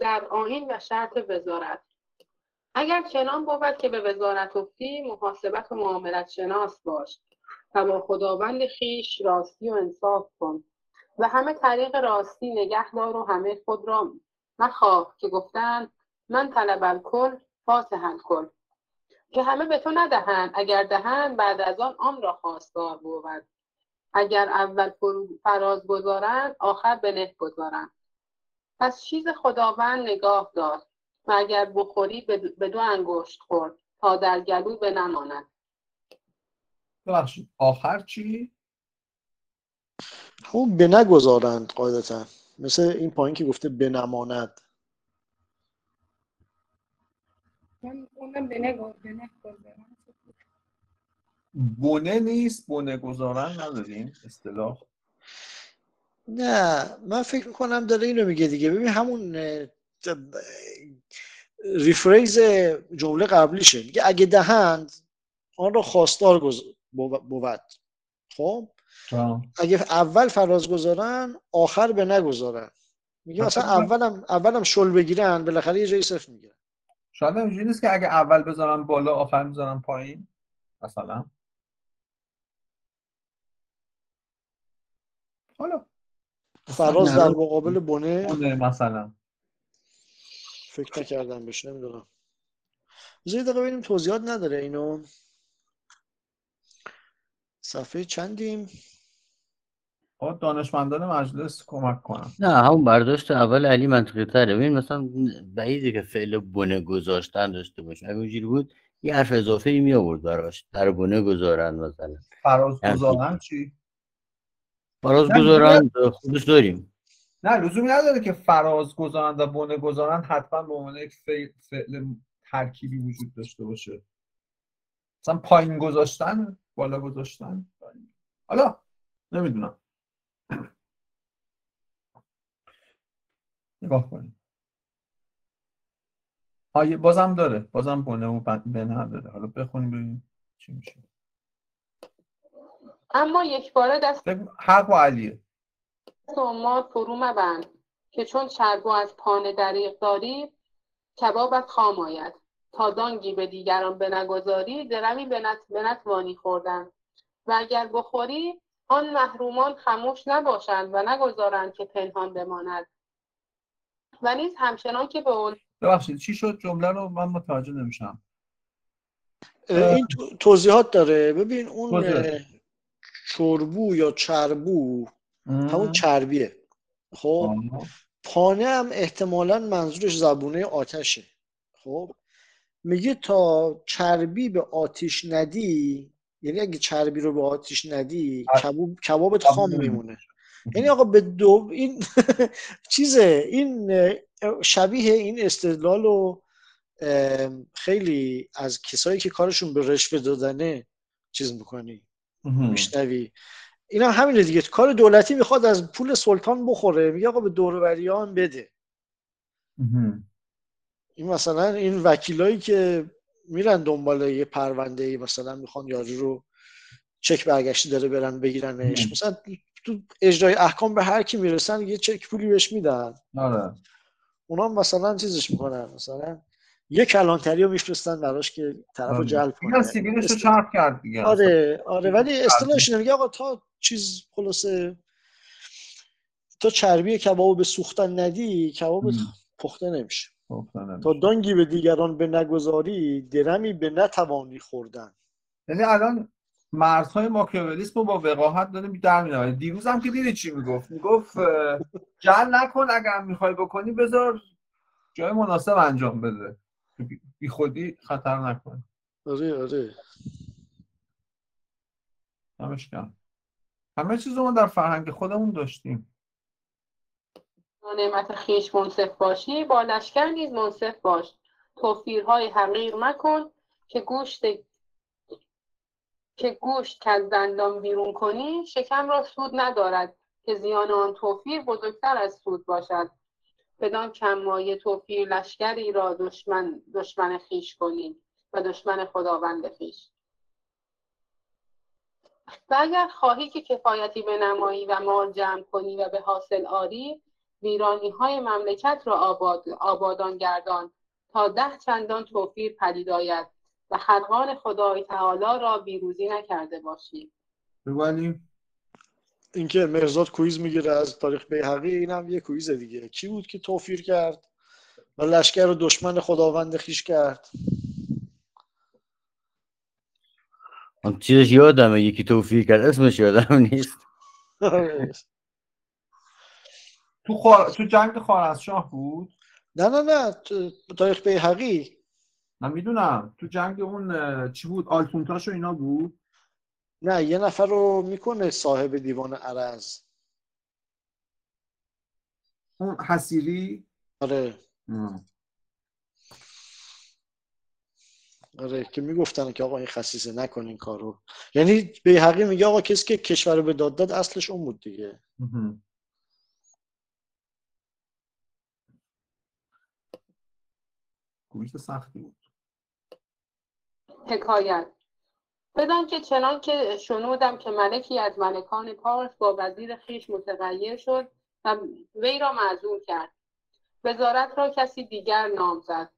در آین و شرط وزارت. اگر چنان بود که به وزارت افتی محاسبت و معاملت شناس باش و با خداوند خیش راستی و انصاف کن و همه طریق راستی نگه دار و همه خود را مخواه که گفتند من طلب کل فاتح کن که همه به تو ندهند اگر دهند بعد از آن آن را خواستار بود. اگر اول فراز گذارند آخر به نه گذارند. پس چیز خداوند نگاه دار. و اگر بخوری به دو انگشت خورد تا در گلو به نماند ببخشید آخر چی؟ همون به نگذارند قاعدتا. مثل این پایین که گفته بنماند. بونه نیست بونه گذارن نداریم اصطلاح. نه من فکر می‌کنم داره اینو میگه دیگه. ببین همون ریفریز جمله قبلیشه. میگه اگه دهند آن را خواستار بود خب؟ اگه اول فراز گذارن آخر به نگذارن. میگه مثلا اولم اولم شل بگیرن بالاخره یه جایی صفر می‌گیرن. شاید اینجوری نیست که اگه اول بذارن بالا آخر می‌ذارن پایین؟ مثلا. حالا فراز در مقابل بونه مثلا. فکر نکردم بهش نمی‌دونم. بذارید دقیقه ببینیم توضیحات نداره اینو. صفحه چندیم؟ دانشمندان مجلس کمک کنم نه همون برداشت اول علی منطقی تره. ببین مثلا بعیده که فعل بونه گذاشتن داشته باشه اگه اونجوری بود یه حرف اضافه ای می آورد براش. در بونه گذارن مثلا. فراز یعنی گذارن چی؟ فراز گذارن خودش داریم. نه لزومی نداره که فراز گذارن و بونه گذارن حتما به عنوان یک فعل ترکیبی وجود داشته باشه. مثلا پایین گذاشتن بالا گذاشتن. حالا نمی‌دونم. نگاه کنیم. آیه بازم داره. بازم بونه و بنه داره حالا بخونیم ببینیم چی میشه. اما یک باره دست حق و علیه. ما فرو مبند که چون چربو از پانه دریق داری کبابت خام آید. تا دانگی به دیگران بنگذاری درمی به وانی خوردن. و اگر بخوری آن محرومان خموش نباشند و نگذارند که پنهان بماند. و نیز همچنان که به اون ببخشید چی شد؟ جمله رو من متوجه نمیشم. این توضیحات داره. ببین اون چربو یا چربو؟ همون چربیه. خب پانه هم احتمالا منظورش زبونه آتشه. خب میگه تا چربی به آتیش ندی یعنی اگه چربی رو به آتیش ندی کباب کبابت خام میمونه. یعنی آقا به دو این چیزه این شبیه این استدلال رو خیلی از کسایی که کارشون به رشوه دادنه چیز می‌کنی. میشنوی. اینا همینه دیگه کار دولتی می‌خواد از پول سلطان بخوره میگه آقا به دوروریان بده. این مثلا این وکیلایی که میرن دنبال یه پرونده ای مثلا می‌خوان یارو رو چک برگشتی داره برن بگیرنش. مثلا تو اجرای احکام به هر کی می‌رسن یه چک پولی بهش میدن. آره. اونا مثلا چیزش می‌کنن مثلا یه کلانتری رو میفرستن براش که طرف رو جلب کنه. سیبیلش رو چرخ کرد دیگه. آره آره ولی اصطلاحش نمیگه آقا تا چیز خلاصه تا چربی کبابو به سوختن ندی کباب پخته نمیشه. تا دانگی به دیگران به نگذاری درمی به نتوانی خوردن. یعنی الان مرزهای ماکیاولیسم رو با وقاحت داره در میاره دیروز هم که دیدی چی می‌گفت؟ می‌گفت جل نکن اگر می‌خوای بکنی بذار جای مناسب انجام بده. بی خودی خطر نکن آره آره نمشکن همه چیز ما در فرهنگ خودمون داشتیم. نعمت خیش منصف باشی با لشکر نیز منصف باش. توفیرهای حقیر مکن که گوشت که گوشت که از دندان بیرون کنی شکم را سود ندارد که زیان آن توفیر بزرگتر از سود باشد. بدان کمایه توفیر لشکری را دشمن, دشمن خیش کنی و دشمن خداوند خویش. و اگر خواهی که کفایتی بنمایی و مال جمع کنی و حاصل آری ویرانی های مملکت را آباد، آبادان گردان تا ده چندان توفیر پدید آید و خلقان خدای تعالی را بی‌روزی نکرده باشی. بخوانیم اینکه مرزاد quiz می‌گیره از تاریخ بیهقی این هم یه quiz دیگه. کی بود که توفیر کرد و لشکر رو دشمن خداوند خیش کرد؟ اون چیزش یادمه یکی توفیر کرد اسمش یادم نیست. تو, خوا... تو جنگ خارزشاه بود؟ نه نه نه تاریخ بیهقی. من می‌دونم. تو جنگ اون چی بود؟ آلتونتاش و اینا بود؟ نه یه نفر رو می‌کنه صاحب دیوان عرض. اون حسیری آره. آره که می‌گفتن که آقا این خصیصه نکن این کارو. یعنی به حقی میگه آقا کسی که کشور رو به داد داد اصلش اون بود دیگه. گویش سختی بود. حکایت. بدان که چنان که شنودم که ملکی از ملکان پارس با وزیر خیش متغیر شد و وی را معذول کرد. وزارت را کسی دیگر نام زد.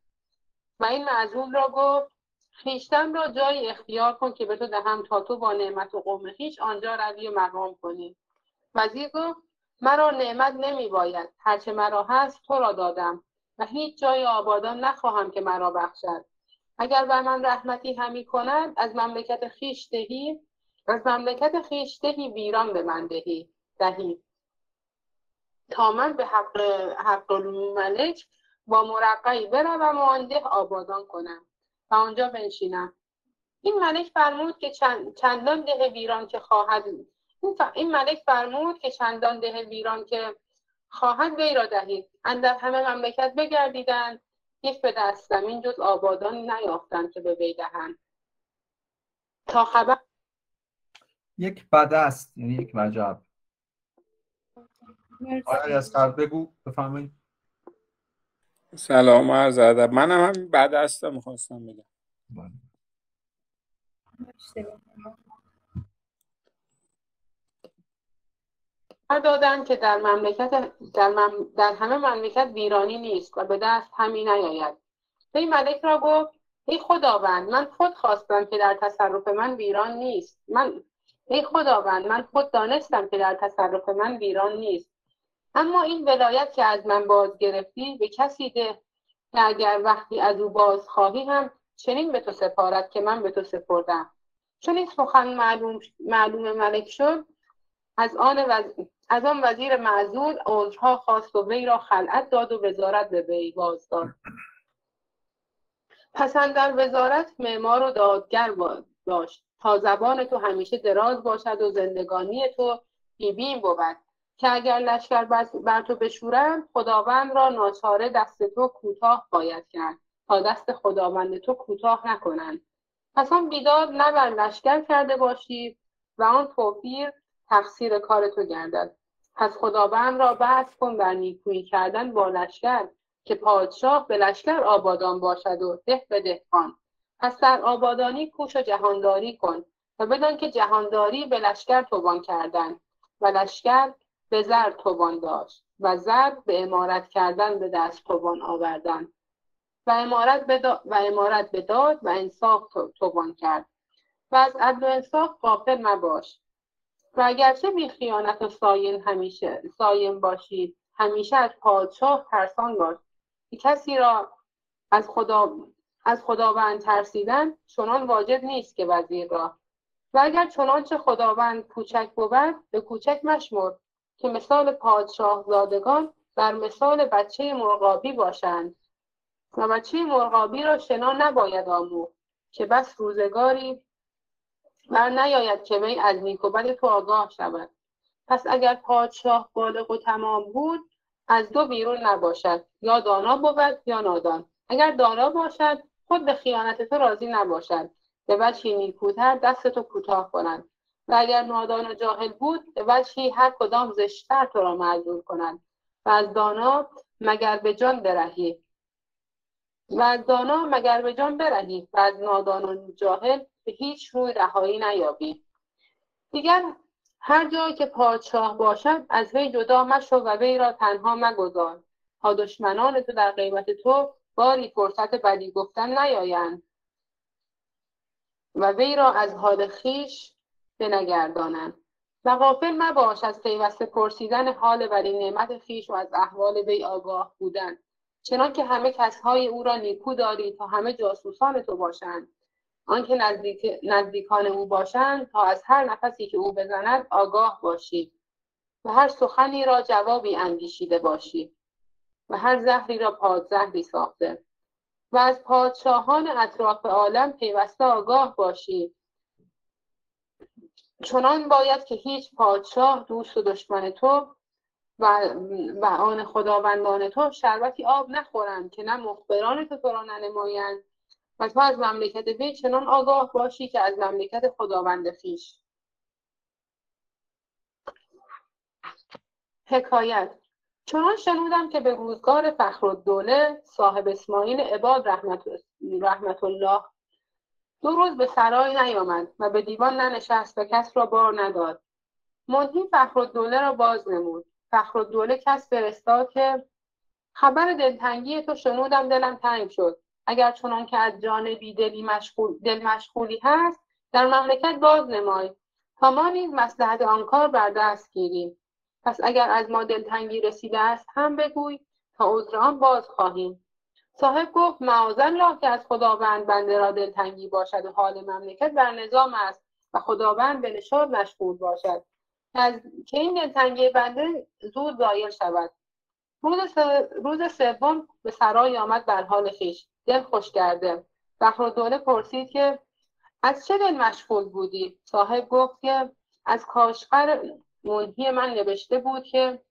و این معذول را گفت خیشتن را جای اختیار کن که به تو دهم تا تو با نعمت و قوم خیش آنجا روی و مقام کنی. وزیر گفت مرا نعمت نمی باید هرچه مرا هست تو را دادم و هیچ جای آبادان نخواهم که مرا بخشد. اگر بر من رحمتی همی کند از مملکت خیش دهی از مملکت خیش دهی ویران به من دهی دهی. تا من به حق حق ملک با مرقعی بروم و آن ده آبادان کنم. و آنجا بنشینم. این ملک فرمود که چند، چندان ده ویران که خواهد این ملک فرمود که چندان ده ویران که خواهد وی را دهید. اندر همه مملکت بگردیدند. یک به دست زمین جز آبادانی نیافتند که به وی دهند. تا خبر یک بدست یعنی یک وجب. آقای از بگو بفهمید سلام عرض ادب. منم هم بعد است می‌خواستم بگم. دادن که در مملکت در, مم... در همه مملکت ویرانی نیست و به دست همین نیاید. وی ملک را گفت ای خداوند من خود خواستم که در تصرف من ویران نیست. من ای خداوند من خود دانستم که در تصرف من ویران نیست. اما این ولایت که از من باز گرفتی به کسی ده که اگر وقتی از او باز خواهی هم چنین به تو سپارد که من به تو سپردم. چون این سخن معلوم, معلوم ملک شد از آن, وز... از آن وزیر معذول عذرها خواست و وی را خلعت داد و وزارت به وی باز داد پس در وزارت معمار و دادگر داشت. تا زبان تو همیشه دراز باشد و زندگانی تو بیبین بود. که اگر لشکر بر تو بشورند خداوند را ناچاره دست تو کوتاه باید کرد. تا دست خداوند تو کوتاه نکنند. پس آن بیداد نه بر لشکر کرده باشی و آن توفیر تقصیر کار تو گردد. پس خداوند را بحث کن بر نیکویی کردن با لشکر که پادشاه به لشکر آبادان باشد و ده به دهقان. پس در آبادانی کوش و جهانداری کن و بدان که جهانداری به لشکر توبان کردن و لشکر به زر توبان داشت و زر به امارت کردن به دست توبان آوردن. و امارت به, و امارت به داد و انصاف توبان کرد. و از عدل و انصاف غافل مباش و اگرچه بی خیانت و ساین همیشه ساین باشید. همیشه از پادشاه ترسان باش. که کسی را از خدا از خداوند ترسیدن چنان واجب نیست که وزیر را. و اگر چنانچه خداوند کوچک بود به کوچک مشمر که مثال پادشاه زادگان در مثال بچه مرغابی باشند. و بچه مرغابی را شنا نباید آموخت که بس روزگاری بر نیاید که وی از نیک و بد تو آگاه شود. پس اگر پادشاه بالغ و تمام بود از دو بیرون نباشد. یا دانا بود یا نادان. اگر دانا باشد خود به خیانت تو راضی نباشد. به وجهی نیکوتر دست تو کوتاه کنند. و اگر نادان و جاهل بود به وجهی هر کدام زشتر تو را معذور کنند. و از دانا مگر به جان برهی. و از دانا مگر به جان برهی. و از نادان و جاهل به هیچ روی رهایی نیابی. دیگر هر جایی که پادشاه باشد از وی جدا مشو و وی را تنها مگذار. تا دشمنان تو در غیبت تو باری فرصت بدی گفتن نیایند. و وی را از حال خیش بنگردانند. و غافل مباش از پیوسته پرسیدن حال ولی نعمت خیش و از احوال وی آگاه بودن. چنان که همه کسهای او را نیکو داری تا همه جاسوسان تو باشند. آنکه نزدیک، نزدیکان او باشند تا از هر نفسی که او بزند آگاه باشی و هر سخنی را جوابی اندیشیده باشی و هر زهری را پادزهری ساخته. و از پادشاهان اطراف عالم پیوسته آگاه باشی چنان باید که هیچ پادشاه دوست و دشمن تو و, و آن خداوندان تو شربتی آب نخورند که نه مخبران تو تو را ننمایند و تو از مملکت وی چنان آگاه باشی که از مملکت خداوند خیش. حکایت. چنان شنودم که به روزگار فخرالدوله صاحب اسماعیل عباد رحمت, رحمت الله دو روز به سرای نیامد و به دیوان ننشست و کس را بار نداد. منهی فخرالدوله را باز نمود. فخرالدوله کس فرستاد که خبر دلتنگی تو شنودم دلم تنگ شد. اگر چنان که از جانبی دلی مشغول دل مشغولی هست در مملکت باز نمای. تا ما نیز مسلحت آن کار بر دست گیریم. پس اگر از ما دلتنگی رسیده است هم بگوی تا عذر آن باز خواهیم. صاحب گفت معاذ الله که از خداوند بنده را دلتنگی باشد و حال مملکت بر نظام است و خداوند به نشاد مشغول باشد. از که این دلتنگی بنده زود زایل شود. روز, روز سوم به سرای آمد بر حال خیش. دل خوش کرده. دوله پرسید که از چه دل مشغول بودی؟ صاحب گفت که از کاشقر منهی من نوشته بود که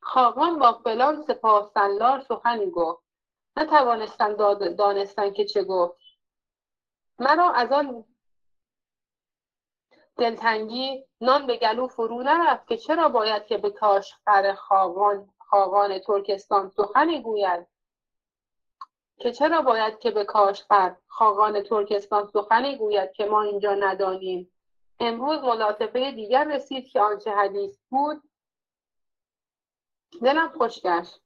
خاقان با فلان سپاه سنلار سخنی گفت. نتوانستن دانستن که چه گفت. مرا از آن دلتنگی نان به گلو فرو نرفت که چرا باید که به کاشقر خاقان خاقان ترکستان سخنی گوید؟ که چرا باید که به کاشقر خاقان ترکستان سخنی گوید که ما اینجا ندانیم؟ امروز ملاطفه دیگر رسید که آنچه حدیث بود. دلم خوش گشت.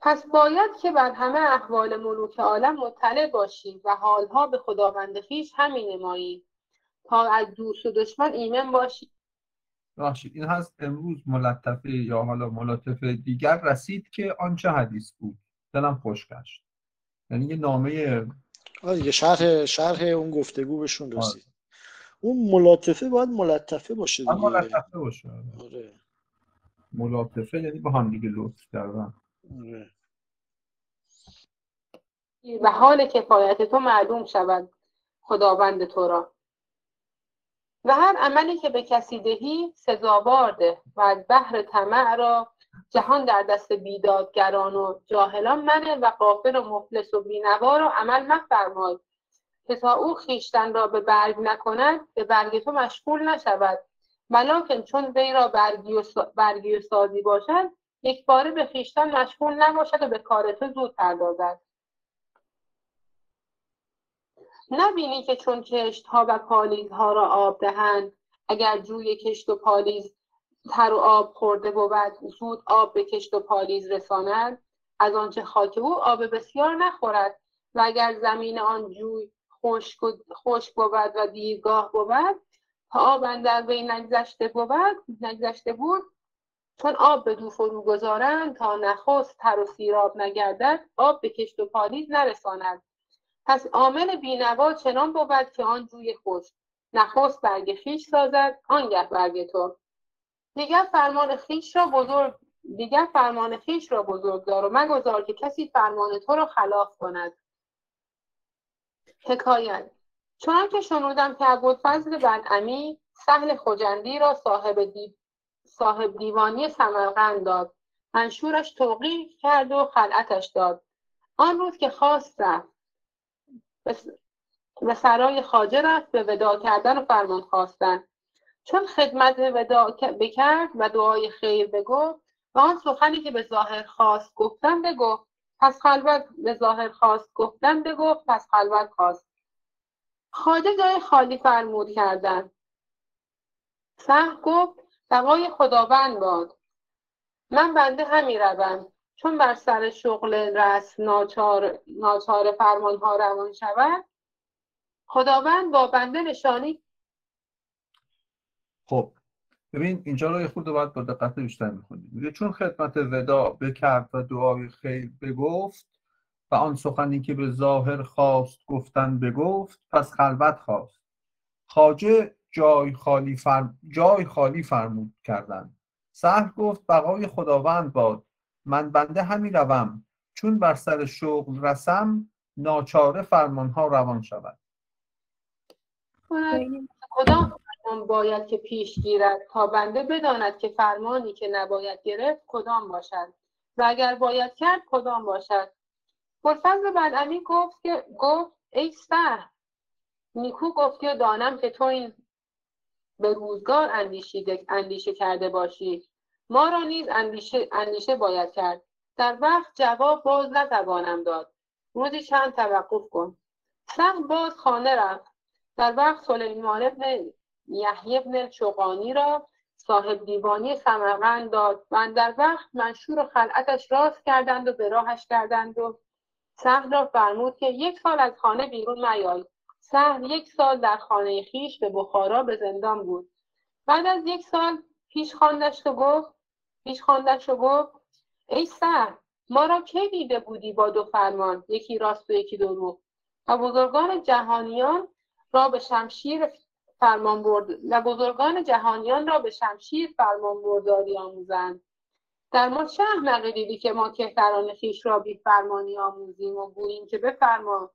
پس باید که بر همه احوال ملوک عالم مطلع باشی و حالها به خداوند خویش همین نمایی تا از دوست و دشمن ایمن باشی باشید این هست امروز ملطفه یا حالا ملطفه دیگر رسید که آنچه حدیث بود. دلم خوش گشت. یعنی یه نامه آره شرح شرح اون گفتگو بهشون رسید آره. اون ملاطفه باید ملطفه باشه دیگه ملطفه باشه آره. ملاطفه یعنی با هم دیگه لطف کردن آره. و حال کفایت تو معلوم شود خداوند تو را و هر عملی که به کسی دهی سزاوار ده و از بحر طمع را جهان در دست بیدادگران و جاهلان منه و قافل و مفلس و بینوا را عمل مفرمای که تا او خیشتن را به برگ نکند به برگ تو مشغول نشود. ولیکن چون وی را برگی و, برگی سازی باشد یک باره به خیشتن مشغول نباشد و به کار تو زود پردازد. نبینی که چون کشت ها و پالیز ها را آب دهند اگر جوی کشت و پالیز تر و آب خورده بود زود آب به کشت و پالیز رساند. از آنچه خاک او آب بسیار نخورد و اگر زمین آن جوی خشک بود و دیرگاه بود تا آب اندر وی نگذشته بود نگذشته بود چون آب به دو فرو گذارند تا نخست تر و سیراب نگردد آب به کشت و پالیز نرساند. پس عامل بینوا چنان بود که آن جوی خوش نخست برگ خیش سازد آنگه برگ تو. دیگر فرمان خیش را بزرگ دیگر فرمان خیش را بزرگ دار و مگذار که کسی فرمان تو را خلاف کند. حکایت چون که شنودم که ابوالفضل امی سهل خجندی را صاحب, دی... صاحب دیوانی سمرقند داد. منشورش توقیع کرد و خلعتش داد. آن روز که خواست رفت و سرای خاجه رفت به ودا کردن و فرمان خواستن. چون خدمت ودا بکرد و دعای خیر بگفت و آن سخنی که به ظاهر خواست گفتن بگفت. پس خلوت به ظاهر خواست گفتن بگفت پس خلوت خواست. خاجه جای خالی فرمود کردن. سه گفت بقای خداوند باد. من بنده همی روم. چون بر سر شغل رس ناچار, ناچار فرمان ها روان شود خداوند با بنده نشانی. خب ببین اینجا رو یه خود باید با دقت بیشتر می‌خونیم میگه چون خدمت ودا بکرد و دعای خیر بگفت و آن سخنی که به ظاهر خواست گفتن بگفت پس خلوت خواست. خاجه جای خالی, فرم... جای خالی فرمود کردن. سهر گفت بقای خداوند باد. من بنده همی روم. چون بر سر شغل رسم ناچاره فرمان ها روان شود. کدام فرمان باید که پیش گیرد. تا بنده بداند که فرمانی که نباید گرفت کدام باشد. و اگر باید کرد کدام باشد. بلفضل بن گفت که گفت ای سهر نیکو گفتی و دانم که تو این به روزگار اندیشیده اندیشه کرده باشی. ما را نیز اندیشه, اندیشه باید کرد. در وقت جواب باز نتوانم داد. روزی چند توقف کن. سخت باز خانه رفت. در وقت سلیمان ابن یحیی ابن چوقانی را صاحب دیوانی سمرقند داد و در وقت منشور و خلعتش راست کردند و به راهش کردند و سهل را فرمود که یک سال از خانه بیرون میای سهل یک سال در خانه خیش به بخارا به زندان بود. بعد از یک سال پیش خواندش و گفت پیش خواندش و گفت ای سهل ما را کی دیده بودی با دو فرمان؟ یکی راست و یکی دروغ. و بزرگان جهانیان را به شمشیر فرمان برد و بزرگان جهانیان را به شمشیر فرمان برداری آموزند. در ما چه احمقی دیدی که ما کهتران خیش را بی فرمانی آموزیم و گوییم که بفرما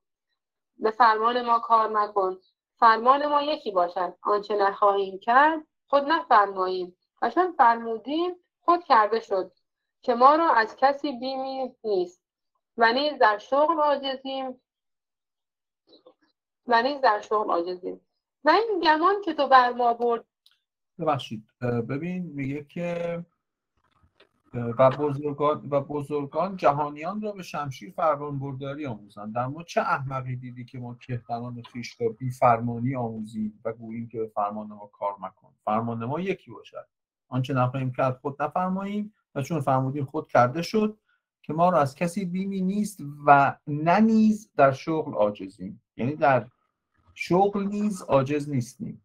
به فرمان ما کار مکن. فرمان ما یکی باشد آنچه نخواهیم کرد خود نفرماییم. و چون فرمودیم خود کرده شد که ما را از کسی بیمی نیست. و نیز در شغل عاجزیم. و نیز در شغل عاجزیم. و این گمان که تو بر ما برد. ببخشید ببین میگه که و بزرگان, و بزرگان جهانیان را به شمشیر فرمان برداری آموزند. در ما چه احمقی دیدی که ما کهتران خیش را بی فرمانی آموزیم و گوییم که به فرمان ما کار مکن؟ فرمان ما یکی باشد. آنچه نخواهیم کرد خود نفرماییم و چون فرمودیم خود کرده شد که ما را از کسی بیمی نیست و نه نیز در شغل عاجزیم. یعنی در شغل نیز عاجز نیستیم.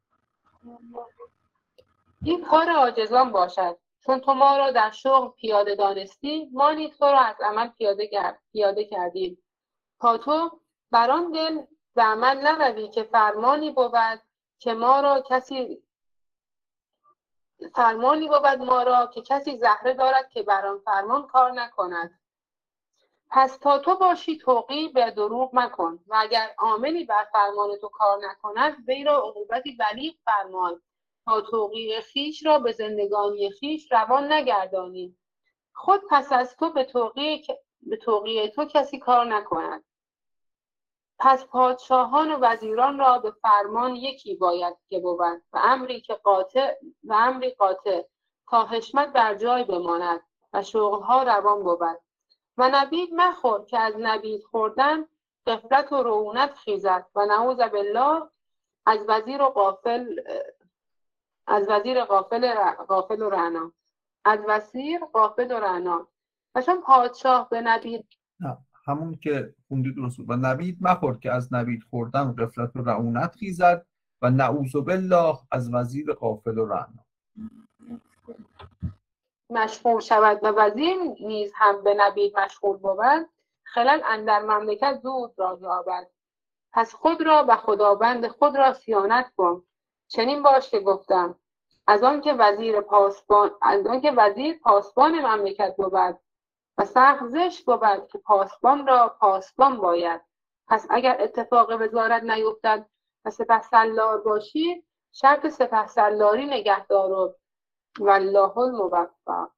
این کار عاجزان باشد. چون تو ما را در شغل پیاده دانستی ما نیز تو را از عمل پیاده, پیاده کردیم. تا تو بر آن دل به عمل نروی که فرمانی بود که ما را کسی فرمانی بود ما را که کسی زهره دارد که بر آن فرمان کار نکند. پس تا تو باشی توقی به دروغ مکن و اگر عاملی بر فرمان تو کار نکند وی را عقوبتی بلیغ فرمان. تا توقیع خیش را به زندگانی خیش روان نگردانی. خود پس از تو به توقیع, به توقیع تو کسی کار نکند. پس پادشاهان و وزیران را به فرمان یکی باید که بود و امری که قاطع و امری قاطع تا حشمت بر جای بماند و شغلها روان بود. و نبید مخور که از نبید خوردن قفلت و رعونت خیزد و نعوذ بالله از وزیر و قافل از وزیر قافل, قافل و رعنا. از وزیر قافل و رعنا. و چون پادشاه به نبید همون که خوندی درست و نبید مخور که از نبید خوردن قفلت و رعونت خیزد و نعوذ بالله از وزیر قافل و رعنا. مشغول شود و وزیر نیز هم به نبید مشغول بود. خلال اندر مملکت زود را یابد. پس خود را و خداوند خود را سیانت کن. چنین باش که گفتم. از آن که وزیر پاسبان از آن که وزیر پاسبان مملکت بود و سخت زشت بود که پاسبان را پاسبان باید. پس اگر اتفاق وزارت نیفتد و سپه سلار باشی شرط سپه سلاری نگهدار و والله الموفق.